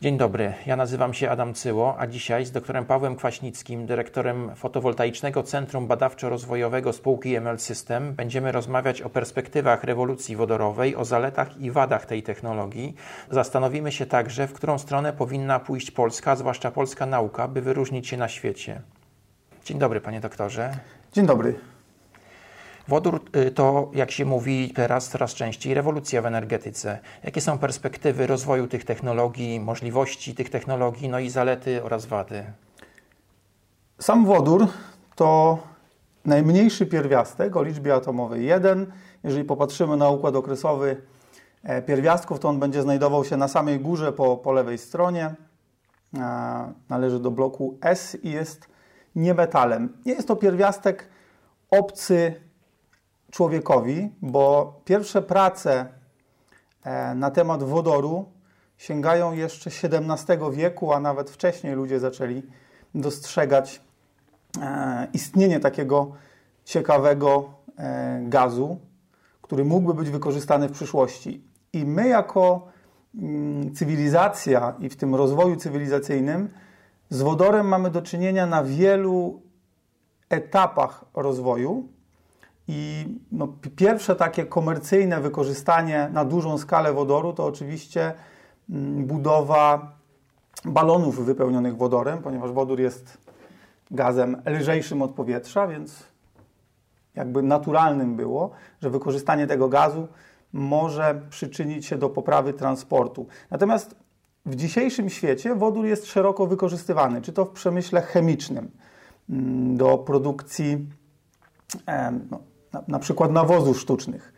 Dzień dobry, ja nazywam się Adam Cyło, a dzisiaj z doktorem Pawłem Kwaśnickim, dyrektorem Fotowoltaicznego Centrum Badawczo-Rozwojowego spółki ML System, będziemy rozmawiać o perspektywach rewolucji wodorowej, o zaletach i wadach tej technologii. Zastanowimy się także, w którą stronę powinna pójść Polska, zwłaszcza polska nauka, by wyróżnić się na świecie. Dzień dobry, panie doktorze. Dzień dobry. Wodór y, to, jak się mówi teraz coraz częściej, rewolucja w energetyce. Jakie są perspektywy rozwoju tych technologii, możliwości tych technologii, no i zalety oraz wady? Sam wodór to najmniejszy pierwiastek o liczbie atomowej 1. Jeżeli popatrzymy na układ okresowy e, pierwiastków, to on będzie znajdował się na samej górze po, po lewej stronie. Należy do bloku S i jest niemetalem. Nie jest to pierwiastek obcy człowiekowi, bo pierwsze prace e, na temat wodoru sięgają jeszcze XVII wieku, a nawet wcześniej ludzie zaczęli dostrzegać e, istnienie takiego ciekawego e, gazu, który mógłby być wykorzystany w przyszłości. I my, jako mm, cywilizacja i w tym rozwoju cywilizacyjnym, z wodorem mamy do czynienia na wielu etapach rozwoju. I no, pierwsze takie komercyjne wykorzystanie na dużą skalę wodoru to oczywiście mm, budowa balonów wypełnionych wodorem, ponieważ wodór jest gazem lżejszym od powietrza, więc jakby naturalnym było, że wykorzystanie tego gazu może przyczynić się do poprawy transportu. Natomiast w dzisiejszym świecie wodór jest szeroko wykorzystywany, czy to w przemyśle chemicznym, mm, do produkcji no, na, na przykład nawozów sztucznych.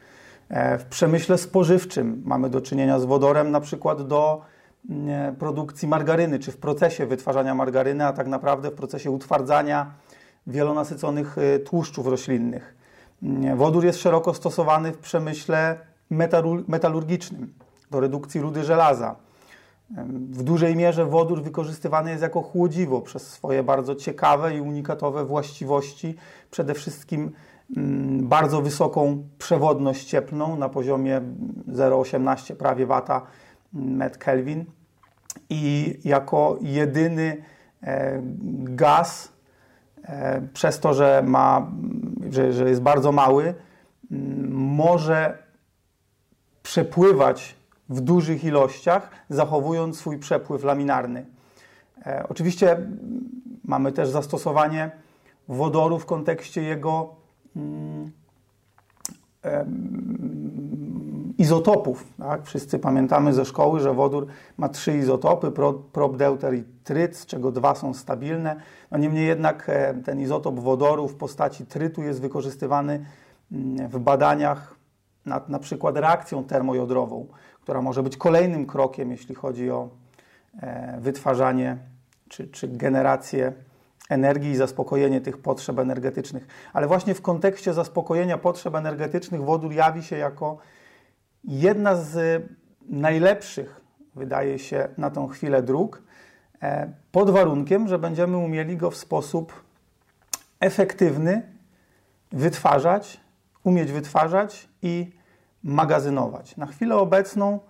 E, w przemyśle spożywczym mamy do czynienia z wodorem na przykład do mm, produkcji margaryny, czy w procesie wytwarzania margaryny, a tak naprawdę w procesie utwardzania wielonasyconych e, tłuszczów roślinnych. Mm, wodór jest szeroko stosowany w przemyśle metalurgicznym do redukcji rudy żelaza. W dużej mierze wodór wykorzystywany jest jako chłodziwo przez swoje bardzo ciekawe i unikatowe właściwości, przede wszystkim bardzo wysoką przewodność cieplną na poziomie 0,18 prawie wata met Kelvin i jako jedyny e, gaz e, przez to, że ma, że, że jest bardzo mały, mm, może przepływać w dużych ilościach, zachowując swój przepływ laminarny. E, oczywiście mamy też zastosowanie wodoru w kontekście jego Mm, izotopów. Tak? Wszyscy pamiętamy ze szkoły, że wodór ma trzy izotopy, prop, deuter i tryt, z czego dwa są stabilne. No niemniej jednak e, ten izotop wodoru w postaci trytu jest wykorzystywany mm, w badaniach nad na przykład reakcją termojodrową, która może być kolejnym krokiem, jeśli chodzi o e, wytwarzanie czy, czy generację energii i zaspokojenie tych potrzeb energetycznych. Ale właśnie w kontekście zaspokojenia potrzeb energetycznych wodór jawi się jako jedna z najlepszych, wydaje się, na tą chwilę dróg, e, pod warunkiem, że będziemy umieli go w sposób efektywny wytwarzać, umieć wytwarzać i magazynować. Na chwilę obecną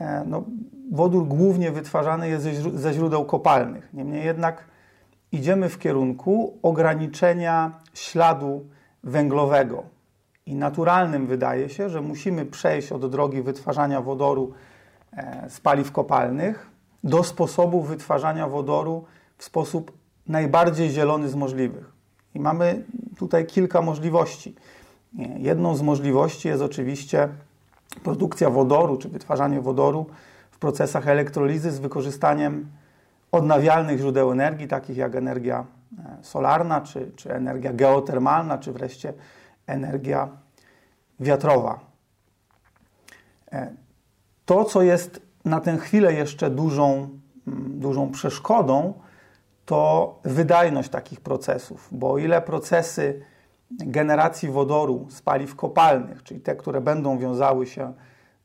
e, no, wodór głównie wytwarzany jest ze źródeł kopalnych. Niemniej jednak idziemy w kierunku ograniczenia śladu węglowego. I naturalnym wydaje się, że musimy przejść od drogi wytwarzania wodoru e, z paliw kopalnych do sposobu wytwarzania wodoru w sposób najbardziej zielony z możliwych. I mamy tutaj kilka możliwości. Jedną z możliwości jest oczywiście produkcja wodoru, czy wytwarzanie wodoru w procesach elektrolizy z wykorzystaniem odnawialnych źródeł energii, takich jak energia e, solarna, czy, czy energia geotermalna, czy wreszcie energia wiatrowa. E, to, co jest na tę chwilę jeszcze dużą, mm, dużą przeszkodą, to wydajność takich procesów, bo o ile procesy generacji wodoru z paliw kopalnych, czyli te, które będą wiązały się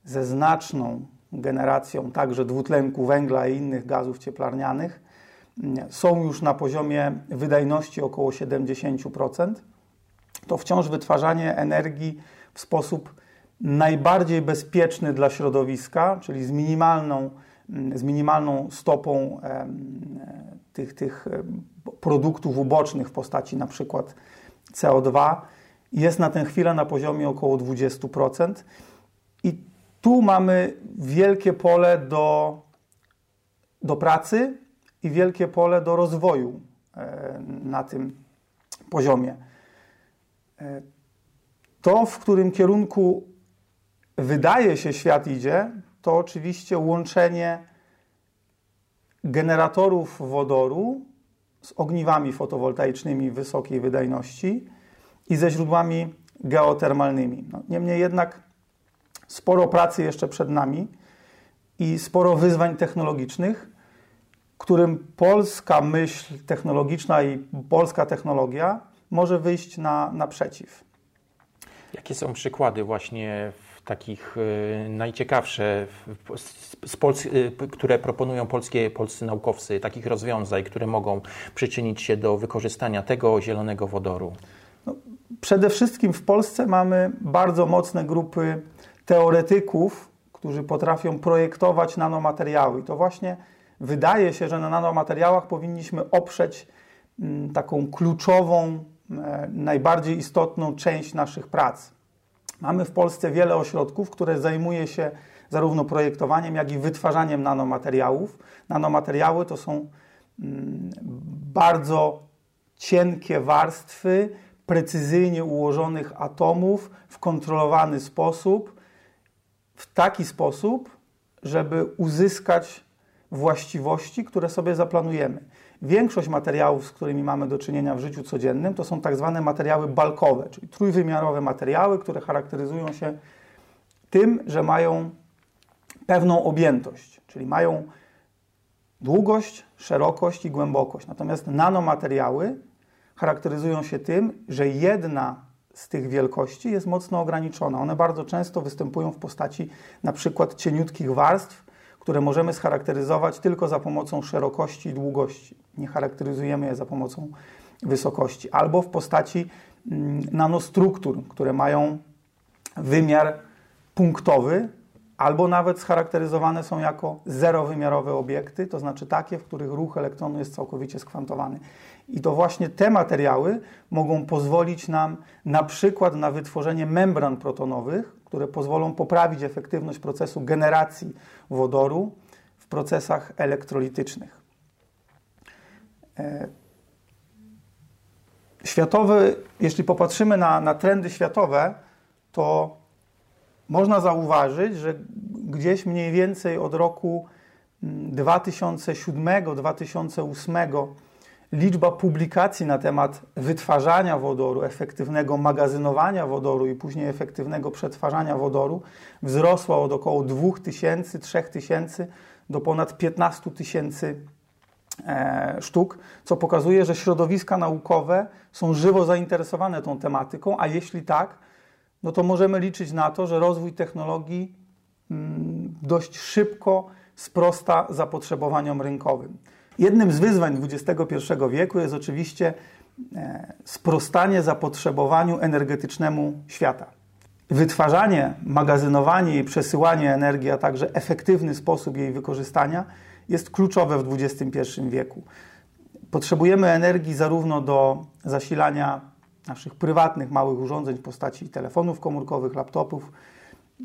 ze znaczną generacją także dwutlenku węgla i innych gazów cieplarnianych są już na poziomie wydajności około 70%, to wciąż wytwarzanie energii w sposób najbardziej bezpieczny dla środowiska, czyli z minimalną mm, z minimalną stopą tych, tych produktów ubocznych w postaci na przykład CO2 jest na tę chwilę na poziomie około 20%. I tu mamy wielkie pole do, do pracy i wielkie pole do rozwoju e, na tym poziomie. E, to, w którym kierunku wydaje się świat idzie, to oczywiście łączenie generatorów wodoru z ogniwami fotowoltaicznymi wysokiej wydajności i ze źródłami geotermalnymi. No, niemniej jednak sporo pracy jeszcze przed nami i sporo wyzwań technologicznych, którym polska myśl technologiczna i polska technologia może wyjść na, naprzeciw. Jakie są przykłady właśnie takich y, najciekawsze, z Pols y, które proponują polskie, polscy naukowcy, takich rozwiązań, które mogą przyczynić się do wykorzystania tego zielonego wodoru? No, przede wszystkim w Polsce mamy bardzo mocne grupy teoretyków, którzy potrafią projektować nanomateriały. I to właśnie wydaje się, że na nanomateriałach powinniśmy oprzeć mm, taką kluczową, e, najbardziej istotną część naszych prac. Mamy w Polsce wiele ośrodków, które zajmuje się zarówno projektowaniem, jak i wytwarzaniem nanomateriałów. Nanomateriały to są mm, bardzo cienkie warstwy precyzyjnie ułożonych atomów w kontrolowany sposób, w taki sposób, żeby uzyskać właściwości, które sobie zaplanujemy. Większość materiałów, z którymi mamy do czynienia w życiu codziennym, to są tak zwane materiały balkowe, czyli trójwymiarowe materiały, które charakteryzują się tym, że mają pewną objętość, czyli mają długość, szerokość i głębokość. Natomiast nanomateriały charakteryzują się tym, że jedna z tych wielkości jest mocno ograniczona. One bardzo często występują w postaci na przykład cieniutkich warstw, które możemy scharakteryzować tylko za pomocą szerokości i długości. Nie charakteryzujemy je za pomocą wysokości. Albo w postaci mm, nanostruktur, które mają wymiar punktowy, albo nawet scharakteryzowane są jako zerowymiarowe obiekty, to znaczy takie, w których ruch elektronu jest całkowicie skwantowany. I to właśnie te materiały mogą pozwolić nam na przykład na wytworzenie membran protonowych, które pozwolą poprawić efektywność procesu generacji wodoru w procesach elektrolitycznych. E, światowy, jeśli popatrzymy na, na trendy światowe, to można zauważyć, że gdzieś mniej więcej od roku 2007-2008 mm, liczba publikacji na temat wytwarzania wodoru, efektywnego magazynowania wodoru i później efektywnego przetwarzania wodoru wzrosła od około 2000, 3000 do ponad 15 tysięcy e, sztuk, co pokazuje, że środowiska naukowe są żywo zainteresowane tą tematyką, a jeśli tak, no to możemy liczyć na to, że rozwój technologii mm, dość szybko sprosta zapotrzebowaniom rynkowym. Jednym z wyzwań XXI wieku jest oczywiście e, sprostanie zapotrzebowaniu energetycznemu świata. Wytwarzanie, magazynowanie i przesyłanie energii, a także efektywny sposób jej wykorzystania jest kluczowe w XXI wieku. Potrzebujemy energii zarówno do zasilania naszych prywatnych małych urządzeń w postaci telefonów komórkowych, laptopów,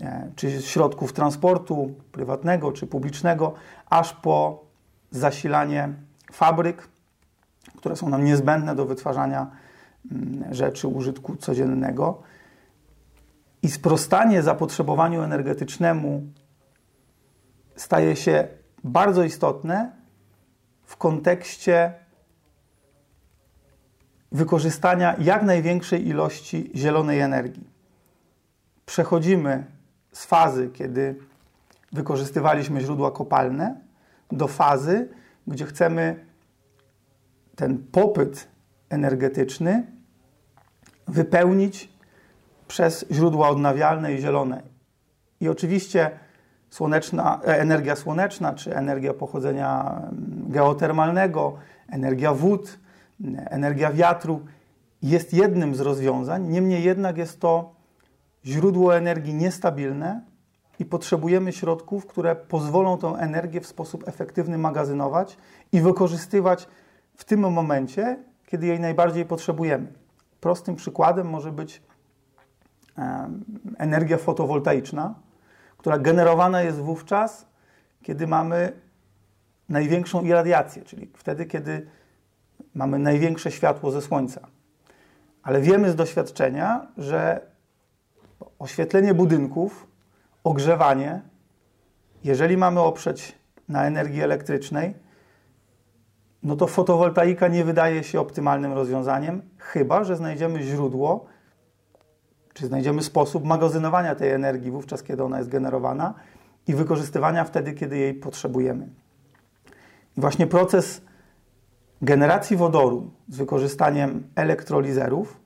e, czy środków transportu prywatnego czy publicznego, aż po zasilanie fabryk, które są nam niezbędne do wytwarzania mm, rzeczy użytku codziennego. I sprostanie zapotrzebowaniu energetycznemu staje się bardzo istotne w kontekście wykorzystania jak największej ilości zielonej energii. Przechodzimy z fazy, kiedy wykorzystywaliśmy źródła kopalne, do fazy, gdzie chcemy ten popyt energetyczny wypełnić przez źródła odnawialne i zielone. I oczywiście słoneczna, e, energia słoneczna, czy energia pochodzenia mm, geotermalnego, energia wód, energia wiatru jest jednym z rozwiązań, niemniej jednak jest to źródło energii niestabilne, i potrzebujemy środków, które pozwolą tę energię w sposób efektywny magazynować i wykorzystywać w tym momencie, kiedy jej najbardziej potrzebujemy. Prostym przykładem może być energia fotowoltaiczna, która generowana jest wówczas, kiedy mamy największą irradiację, czyli wtedy, kiedy mamy największe światło ze słońca. Ale wiemy z doświadczenia, że oświetlenie budynków, ogrzewanie, jeżeli mamy oprzeć na energii elektrycznej, no to fotowoltaika nie wydaje się optymalnym rozwiązaniem, chyba że znajdziemy źródło, czy znajdziemy sposób magazynowania tej energii wówczas, kiedy ona jest generowana i wykorzystywania wtedy, kiedy jej potrzebujemy. I właśnie proces generacji wodoru z wykorzystaniem elektrolizerów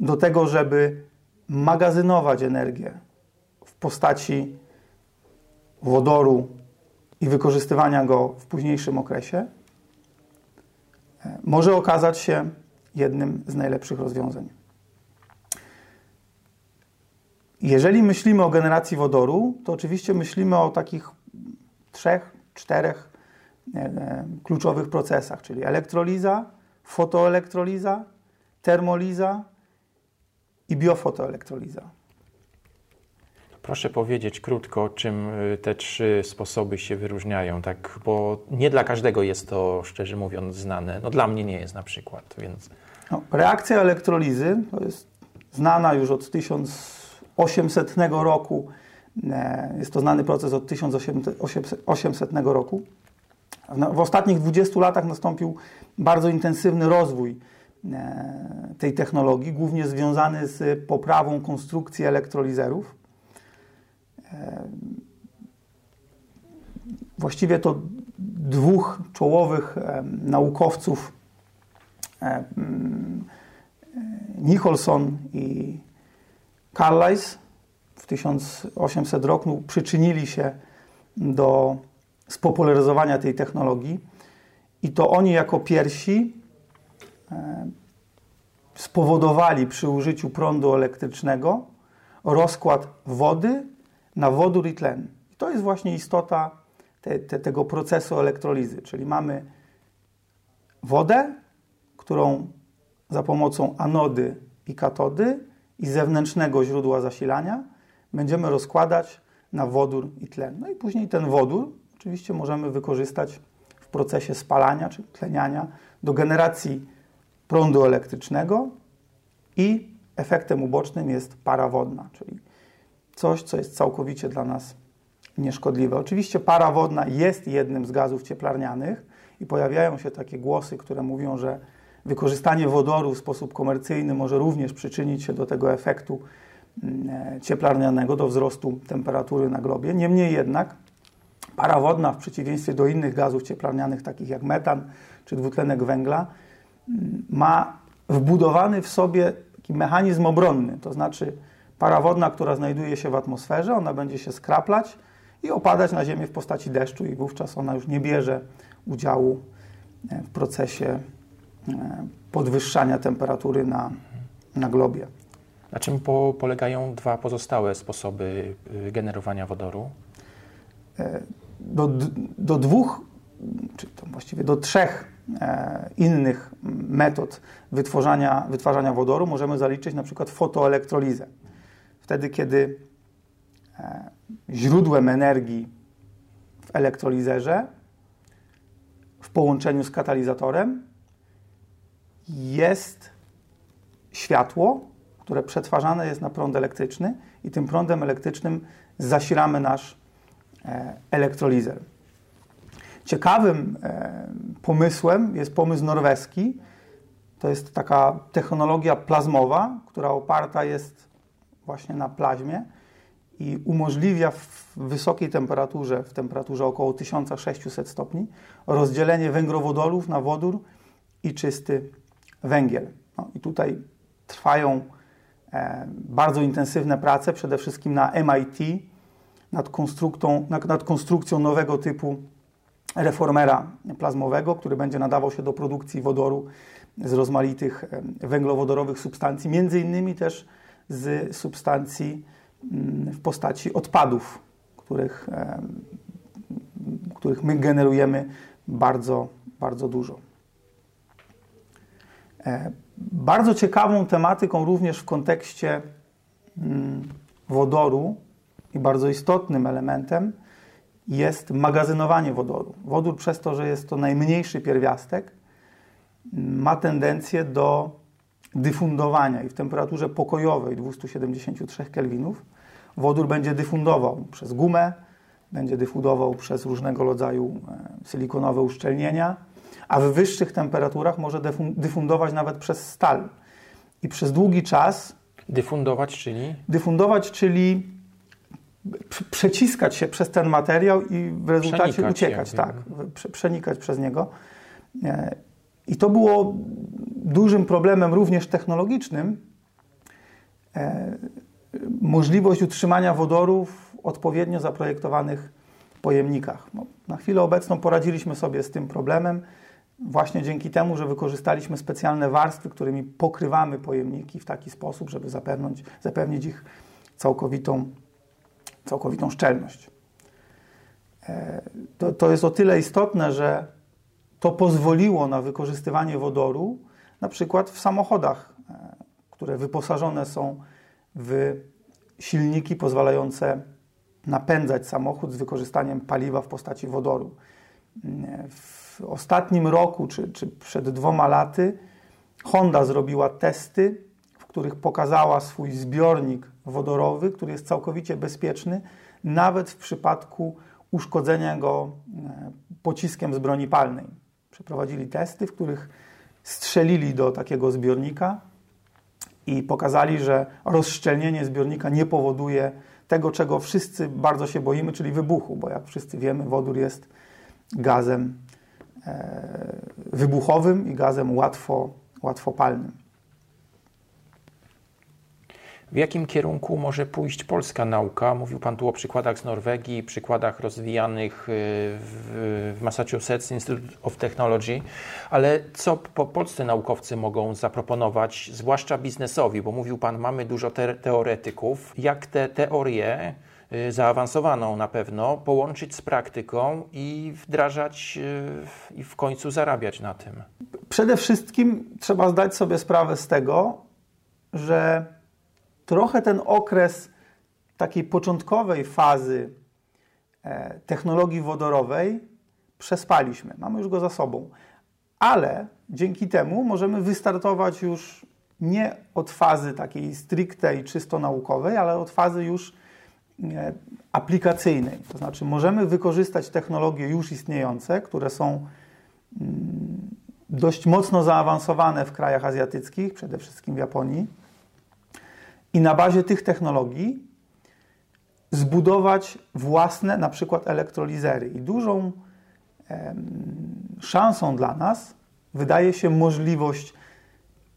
do tego, żeby magazynować energię w postaci wodoru i wykorzystywania go w późniejszym okresie, e, może okazać się jednym z najlepszych rozwiązań. Jeżeli myślimy o generacji wodoru, to oczywiście myślimy o takich trzech, czterech kluczowych procesach, czyli elektroliza, fotoelektroliza, termoliza i biofotoelektroliza. Proszę powiedzieć krótko, czym y, te trzy sposoby się wyróżniają, tak, bo nie dla każdego jest to, szczerze mówiąc, znane. No dla mnie nie jest na przykład, więc... No, reakcja elektrolizy to jest znana już od 1800 roku. E, jest to znany proces od 1800 roku. W ostatnich 20 latach nastąpił bardzo intensywny rozwój e, tej technologii, głównie związany z poprawą konstrukcji elektrolizerów. Właściwie to dwóch czołowych naukowców, Nicholson i Carlisle w 1800 roku przyczynili się do spopularyzowania tej technologii i to oni jako pierwsi spowodowali przy użyciu prądu elektrycznego rozkład wody na wodór i tlen. To jest właśnie istota te, te, tego procesu elektrolizy, czyli mamy wodę, którą za pomocą anody i katody i zewnętrznego źródła zasilania będziemy rozkładać na wodór i tlen. No i później ten wodór oczywiście możemy wykorzystać w procesie spalania czy tleniania do generacji prądu elektrycznego i efektem ubocznym jest para wodna, czyli coś, co jest całkowicie dla nas nieszkodliwe. Oczywiście para wodna jest jednym z gazów cieplarnianych i pojawiają się takie głosy, które mówią, że wykorzystanie wodoru w sposób komercyjny może również przyczynić się do tego efektu mm, e, cieplarnianego, do wzrostu temperatury na globie. Niemniej jednak para wodna, w przeciwieństwie do innych gazów cieplarnianych, takich jak metan czy dwutlenek węgla, mm, ma wbudowany w sobie taki mechanizm obronny, to znaczy para wodna, która znajduje się w atmosferze, ona będzie się skraplać i opadać na Ziemię w postaci deszczu i wówczas ona już nie bierze udziału e, w procesie e, podwyższania temperatury na, na globie. Na czym po, polegają dwa pozostałe sposoby y, generowania wodoru? E, do, do dwóch, czy to właściwie do trzech innych metod wytwarzania, wytwarzania wodoru możemy zaliczyć na przykład fotoelektrolizę. Wtedy, kiedy e, źródłem energii w elektrolizerze w połączeniu z katalizatorem jest światło, które przetwarzane jest na prąd elektryczny i tym prądem elektrycznym zasilamy nasz e, elektrolizer. Ciekawym e, pomysłem jest pomysł norweski. To jest taka technologia plazmowa, która oparta jest właśnie na plazmie i umożliwia w wysokiej temperaturze, w temperaturze około 1600 stopni, rozdzielenie węglowodorów na wodór i czysty węgiel. No i tutaj trwają e, bardzo intensywne prace, przede wszystkim na MIT, nad, nad, nad konstrukcją nowego typu reformera plazmowego, który będzie nadawał się do produkcji wodoru z rozmaitych węglowodorowych substancji, między innymi też z substancji mm, w postaci odpadów, których, których my generujemy bardzo, bardzo dużo. E, bardzo ciekawą tematyką również w kontekście mm, wodoru i bardzo istotnym elementem jest magazynowanie wodoru. Wodór przez to, że jest to najmniejszy pierwiastek, ma tendencję do dyfundowania i w temperaturze pokojowej 273 kelwinów wodór będzie dyfundował przez gumę, będzie dyfundował przez różnego rodzaju e, silikonowe uszczelnienia, a w wyższych temperaturach może dyfundować nawet przez stal. I przez długi czas. Dyfundować, czyli? Dyfundować, czyli przeciskać się przez ten materiał i w rezultacie przenikać uciekać, tak, przenikać przez niego. E, I to było dużym problemem również technologicznym. E, możliwość utrzymania wodoru w odpowiednio zaprojektowanych pojemnikach. No, na chwilę obecną poradziliśmy sobie z tym problemem właśnie dzięki temu, że wykorzystaliśmy specjalne warstwy, którymi pokrywamy pojemniki w taki sposób, żeby zapewnić, zapewnić ich całkowitą, całkowitą szczelność. E, to, to jest o tyle istotne, że to pozwoliło na wykorzystywanie wodoru na przykład w samochodach, e, które wyposażone są w silniki pozwalające napędzać samochód z wykorzystaniem paliwa w postaci wodoru. E, w ostatnim roku, czy, czy przed dwoma laty, Honda zrobiła testy, których pokazała swój zbiornik wodorowy, który jest całkowicie bezpieczny, nawet w przypadku uszkodzenia go e, pociskiem z broni palnej. Przeprowadzili testy, w których strzelili do takiego zbiornika i pokazali, że rozszczelnienie zbiornika nie powoduje tego, czego wszyscy bardzo się boimy, czyli wybuchu, bo jak wszyscy wiemy, wodór jest gazem e, wybuchowym i gazem łatwo, łatwopalnym. W jakim kierunku może pójść polska nauka? Mówił Pan tu o przykładach z Norwegii, przykładach rozwijanych y, w, Massachusetts Institute of Technology, ale co po polscy naukowcy mogą zaproponować, zwłaszcza biznesowi? Bo mówił Pan, mamy dużo te teoretyków. Jak te teorie y, zaawansowaną na pewno, połączyć z praktyką i wdrażać y, i w końcu zarabiać na tym? Przede wszystkim trzeba zdać sobie sprawę z tego, że trochę ten okres takiej początkowej fazy e, technologii wodorowej przespaliśmy. Mamy już go za sobą. Ale dzięki temu możemy wystartować już nie od fazy takiej stricte i czysto naukowej, ale od fazy już e, aplikacyjnej. To znaczy możemy wykorzystać technologie już istniejące, które są mm, dość mocno zaawansowane w krajach azjatyckich, przede wszystkim w Japonii i na bazie tych technologii zbudować własne na przykład elektrolizery. I dużą szansą dla nas wydaje się możliwość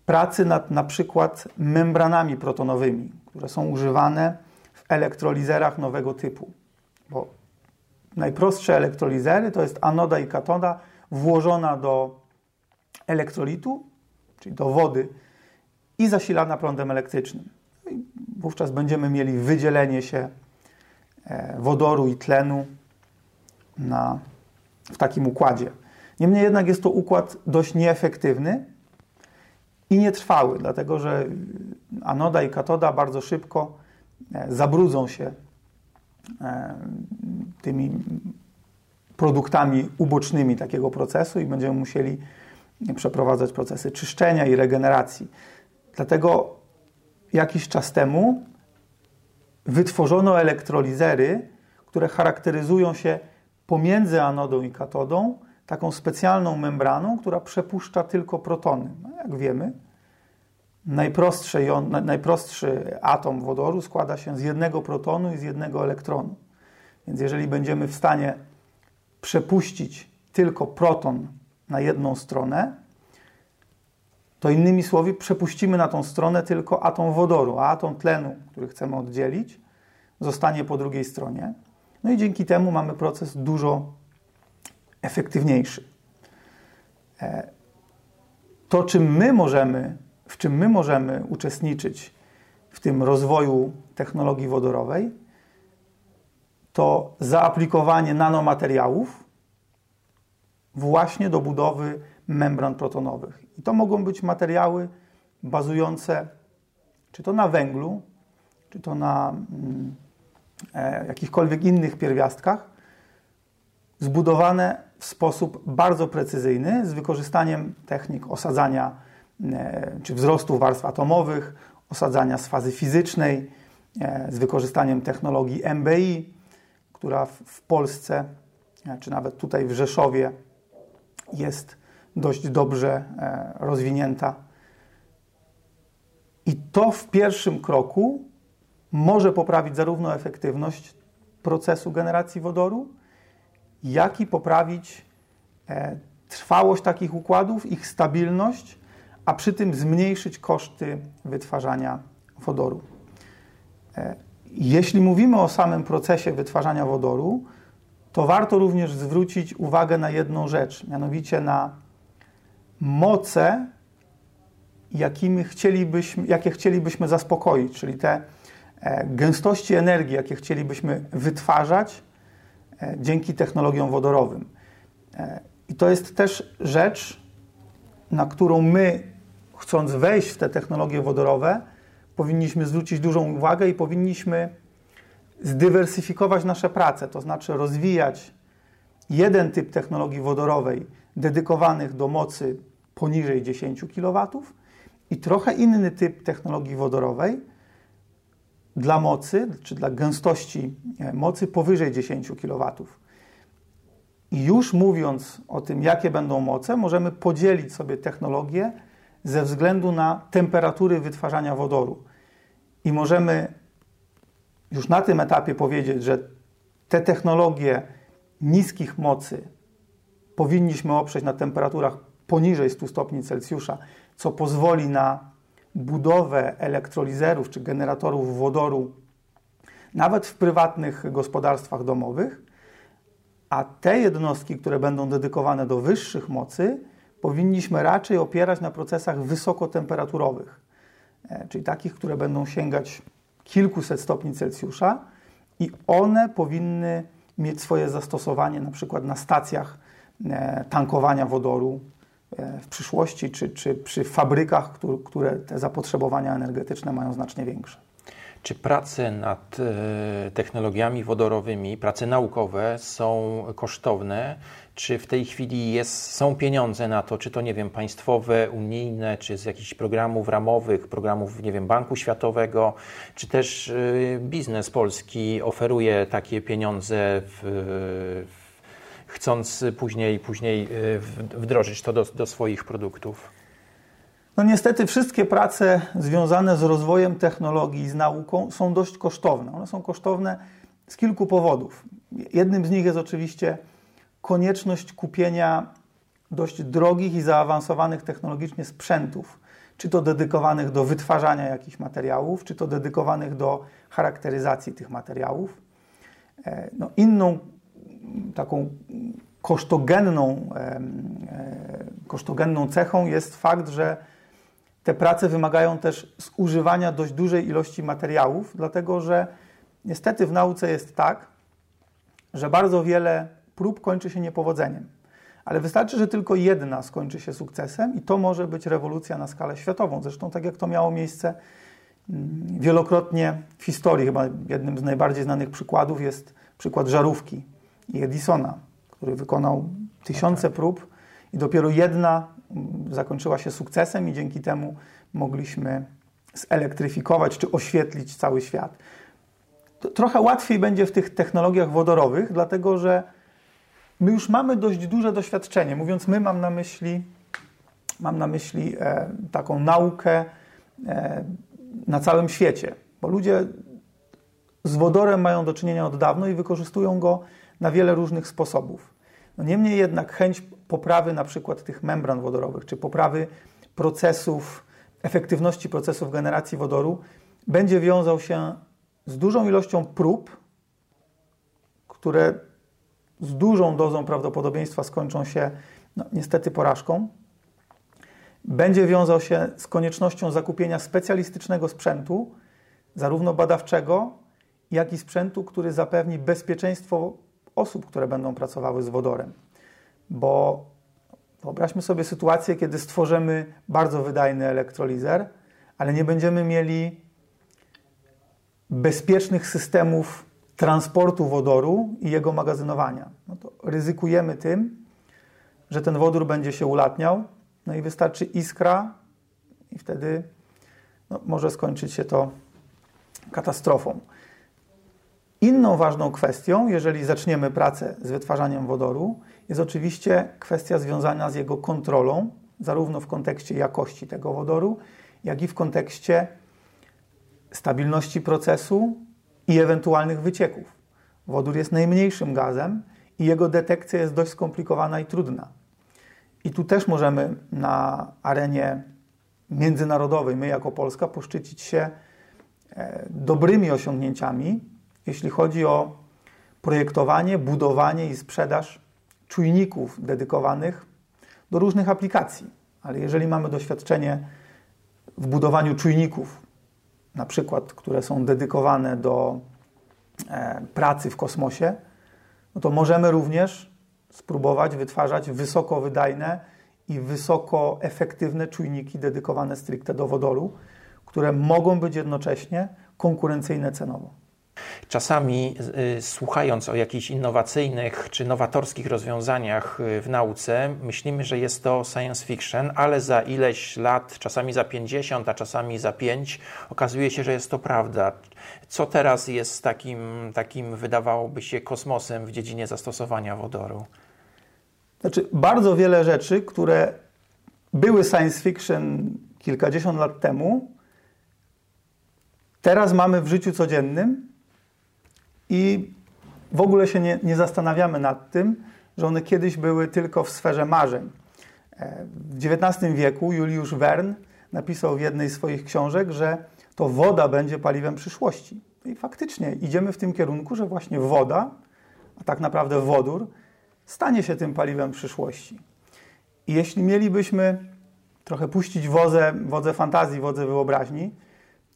pracy nad na przykład membranami protonowymi, które są używane w elektrolizerach nowego typu. Bo najprostsze elektrolizery to jest anoda i katoda włożona do elektrolitu, czyli do wody i zasilana prądem elektrycznym wówczas będziemy mieli wydzielenie się e, wodoru i tlenu na, w takim układzie. Niemniej jednak jest to układ dość nieefektywny i nietrwały, dlatego że anoda i katoda bardzo szybko e, zabrudzą się e, tymi produktami ubocznymi takiego procesu i będziemy musieli przeprowadzać procesy czyszczenia i regeneracji. Dlatego jakiś czas temu wytworzono elektrolizery, które charakteryzują się pomiędzy anodą i katodą taką specjalną membraną, która przepuszcza tylko protony. No, jak wiemy, najprostszy, najprostszy atom wodoru składa się z jednego protonu i z jednego elektronu. Więc jeżeli będziemy w stanie przepuścić tylko proton na jedną stronę, to innymi słowy przepuścimy na tą stronę tylko atom wodoru, a atom tlenu, który chcemy oddzielić, zostanie po drugiej stronie. No i dzięki temu mamy proces dużo efektywniejszy. E, to, czym my możemy, w czym my możemy uczestniczyć w tym rozwoju technologii wodorowej, to zaaplikowanie nanomateriałów właśnie do budowy membran protonowych. I to mogą być materiały bazujące czy to na węglu, czy to na mm, e, jakichkolwiek innych pierwiastkach, zbudowane w sposób bardzo precyzyjny z wykorzystaniem technik osadzania e, czy wzrostu warstw atomowych, osadzania z fazy fizycznej, e, z wykorzystaniem technologii MBI, która w Polsce, e, czy nawet tutaj w Rzeszowie jest dość dobrze rozwinięta. I to w pierwszym kroku może poprawić zarówno efektywność procesu generacji wodoru, jak i poprawić trwałość takich układów, ich stabilność a przy tym zmniejszyć koszty wytwarzania wodoru. E, jeśli mówimy o samym procesie wytwarzania wodoru, to warto również zwrócić uwagę na jedną rzecz, mianowicie na moce, jakimi chcielibyśmy, jakie chcielibyśmy zaspokoić, czyli te e, gęstości energii, jakie chcielibyśmy wytwarzać e, dzięki technologiom wodorowym. I to jest też rzecz, na którą my chcąc wejść w te technologie wodorowe, powinniśmy zwrócić dużą uwagę i powinniśmy zdywersyfikować nasze prace, to znaczy rozwijać jeden typ technologii wodorowej dedykowanych do mocy poniżej 10 kW i trochę inny typ technologii wodorowej dla mocy, czy dla gęstości e, mocy powyżej 10 kW. I już mówiąc o tym, jakie będą moce, możemy podzielić sobie technologię ze względu na temperatury wytwarzania wodoru. I możemy już na tym etapie powiedzieć, że te technologie niskich mocy powinniśmy oprzeć na temperaturach poniżej 100 stopni Celsjusza, co pozwoli na budowę elektrolizerów czy generatorów wodoru nawet w prywatnych gospodarstwach domowych, a te jednostki, które będą dedykowane do wyższych mocy, powinniśmy raczej opierać na procesach wysokotemperaturowych, e, czyli takich, które będą sięgać kilkuset stopni Celsjusza i one powinny mieć swoje zastosowanie na przykład na stacjach tankowania wodoru e, w przyszłości, czy, czy przy fabrykach, które te zapotrzebowania energetyczne mają znacznie większe. Czy prace nad technologiami wodorowymi, prace naukowe są kosztowne? Czy w tej chwili jest, są pieniądze na to, czy to, nie wiem, państwowe, unijne, czy z jakichś programów ramowych, programów, nie wiem, Banku Światowego, czy też biznes polski oferuje takie pieniądze, w, chcąc później, później y, wdrożyć to do, do swoich produktów? No niestety wszystkie prace związane z rozwojem technologii, z nauką są dość kosztowne. One są kosztowne z kilku powodów. Jednym z nich jest oczywiście konieczność kupienia dość drogich i zaawansowanych technologicznie sprzętów, czy to dedykowanych do wytwarzania jakichś materiałów, czy to dedykowanych do charakteryzacji tych materiałów. E, no, inną taką kosztogenną, e, kosztogenną cechą jest fakt, że te prace wymagają też zużywania dość dużej ilości materiałów, dlatego że niestety w nauce jest tak, że bardzo wiele prób kończy się niepowodzeniem. Ale wystarczy, że tylko jedna skończy się sukcesem i to może być rewolucja na skalę światową. Zresztą tak jak to miało miejsce mm, wielokrotnie w historii, chyba jednym z najbardziej znanych przykładów jest przykład żarówki i Edisona, który wykonał tysiące tak. prób i dopiero jedna mm, zakończyła się sukcesem i dzięki temu mogliśmy zelektryfikować czy oświetlić cały świat. Trochę łatwiej będzie w tych technologiach wodorowych, dlatego że my już mamy dość duże doświadczenie. Mówiąc my, mam na myśli, mam na myśli e, taką naukę e, na całym świecie, bo ludzie z wodorem mają do czynienia od dawna i wykorzystują go na wiele różnych sposobów. No niemniej jednak chęć poprawy na przykład tych membran wodorowych, czy poprawy procesów, efektywności procesów generacji wodoru będzie wiązał się z dużą ilością prób, które z dużą dozą prawdopodobieństwa skończą się no, niestety porażką. Będzie wiązał się z koniecznością zakupienia specjalistycznego sprzętu, zarówno badawczego, jak i sprzętu, który zapewni bezpieczeństwo osób, które będą pracowały z wodorem. Bo wyobraźmy sobie sytuację, kiedy stworzymy bardzo wydajny elektrolizer, ale nie będziemy mieli bezpiecznych systemów transportu wodoru i jego magazynowania. No to ryzykujemy tym, że ten wodór będzie się ulatniał, no i wystarczy iskra, i wtedy no, może skończyć się to katastrofą. Inną ważną kwestią, jeżeli zaczniemy pracę z wytwarzaniem wodoru, jest oczywiście kwestia związana z jego kontrolą, zarówno w kontekście jakości tego wodoru, jak i w kontekście stabilności procesu i ewentualnych wycieków. Wodór jest najmniejszym gazem i jego detekcja jest dość skomplikowana i trudna. I tu też możemy na arenie międzynarodowej, my jako Polska, poszczycić się e, dobrymi osiągnięciami, jeśli chodzi o projektowanie, budowanie i sprzedaż czujników dedykowanych do różnych aplikacji. Ale jeżeli mamy doświadczenie w budowaniu czujników, na przykład, które są dedykowane do e, pracy w kosmosie, no to możemy również spróbować wytwarzać wysoko wydajne i wysoko efektywne czujniki dedykowane stricte do wodoru, które mogą być jednocześnie konkurencyjne cenowo. Czasami y, słuchając o jakichś innowacyjnych czy nowatorskich rozwiązaniach y, w nauce, myślimy, że jest to science fiction, ale za ileś lat, czasami za 50, a czasami za 5, okazuje się, że jest to prawda. Co teraz jest takim, takim wydawałoby się kosmosem w dziedzinie zastosowania wodoru? Znaczy, bardzo wiele rzeczy, które były science fiction kilkadziesiąt lat temu, teraz mamy w życiu codziennym i w ogóle się nie, nie zastanawiamy nad tym, że one kiedyś były tylko w sferze marzeń. E, w XIX wieku Juliusz Verne napisał w jednej z swoich książek, że to woda będzie paliwem przyszłości. I faktycznie idziemy w tym kierunku, że właśnie woda, a tak naprawdę wodór, stanie się tym paliwem przyszłości. I jeśli mielibyśmy trochę puścić wodze, wodze fantazji, wodze wyobraźni,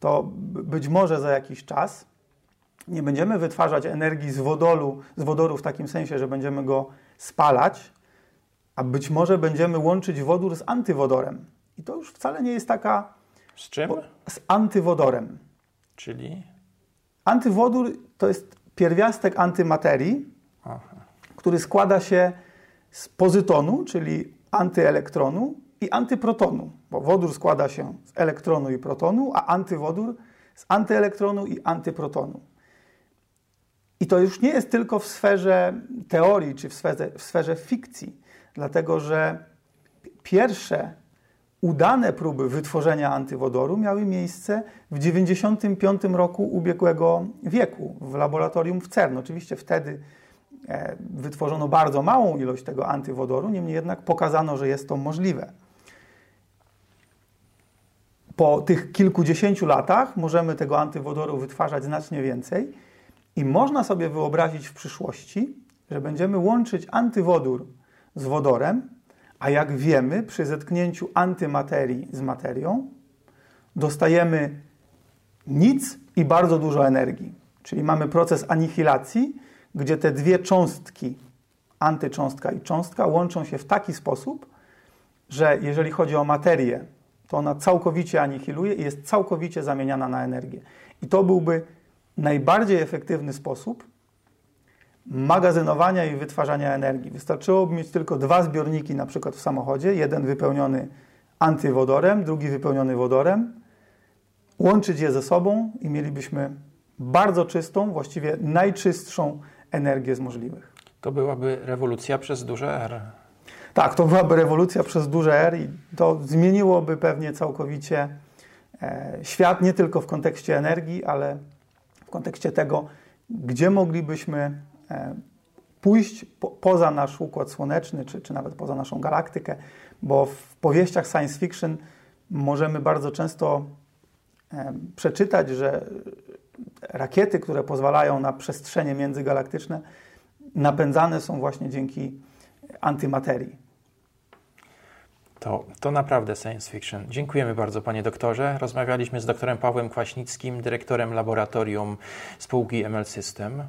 to być może za jakiś czas nie będziemy wytwarzać energii z wodoru, z wodoru w takim sensie, że będziemy go spalać, a być może będziemy łączyć wodór z antywodorem. I to już wcale nie jest taka. Z czym? Z antywodorem. Czyli? Antywodór to jest pierwiastek antymaterii, Aha. który składa się z pozytonu, czyli antyelektronu i antyprotonu, bo wodór składa się z elektronu i protonu, a antywodór z antyelektronu i antyprotonu. I to już nie jest tylko w sferze teorii czy w sferze, w sferze fikcji, dlatego że pierwsze udane próby wytworzenia antywodoru miały miejsce w 1995 roku ubiegłego wieku w laboratorium w CERN. Oczywiście wtedy e, wytworzono bardzo małą ilość tego antywodoru, niemniej jednak pokazano, że jest to możliwe. Po tych kilkudziesięciu latach możemy tego antywodoru wytwarzać znacznie więcej i można sobie wyobrazić w przyszłości, że będziemy łączyć antywodór z wodorem, a jak wiemy, przy zetknięciu antymaterii z materią dostajemy nic i bardzo dużo energii. Czyli mamy proces anihilacji, gdzie te dwie cząstki, antycząstka i cząstka, łączą się w taki sposób, że jeżeli chodzi o materię, to ona całkowicie anihiluje i jest całkowicie zamieniana na energię. I to byłby najbardziej efektywny sposób magazynowania i wytwarzania energii. Wystarczyłoby mieć tylko dwa zbiorniki, na przykład w samochodzie, jeden wypełniony antywodorem, drugi wypełniony wodorem, łączyć je ze sobą i mielibyśmy bardzo czystą, właściwie najczystszą energię z możliwych. To byłaby rewolucja przez duże R. Tak, to byłaby rewolucja przez duże R i to zmieniłoby pewnie całkowicie e, świat, nie tylko w kontekście energii, ale kontekście tego, gdzie moglibyśmy e, pójść po, poza nasz układ słoneczny, czy, czy nawet poza naszą galaktykę, bo w powieściach science fiction możemy bardzo często e, przeczytać, że rakiety, które pozwalają na przestrzenie międzygalaktyczne, napędzane są właśnie dzięki antymaterii. To, to naprawdę science fiction. Dziękujemy bardzo, panie doktorze. Rozmawialiśmy z doktorem Pawłem Kwaśnickim, dyrektorem laboratorium spółki ML System.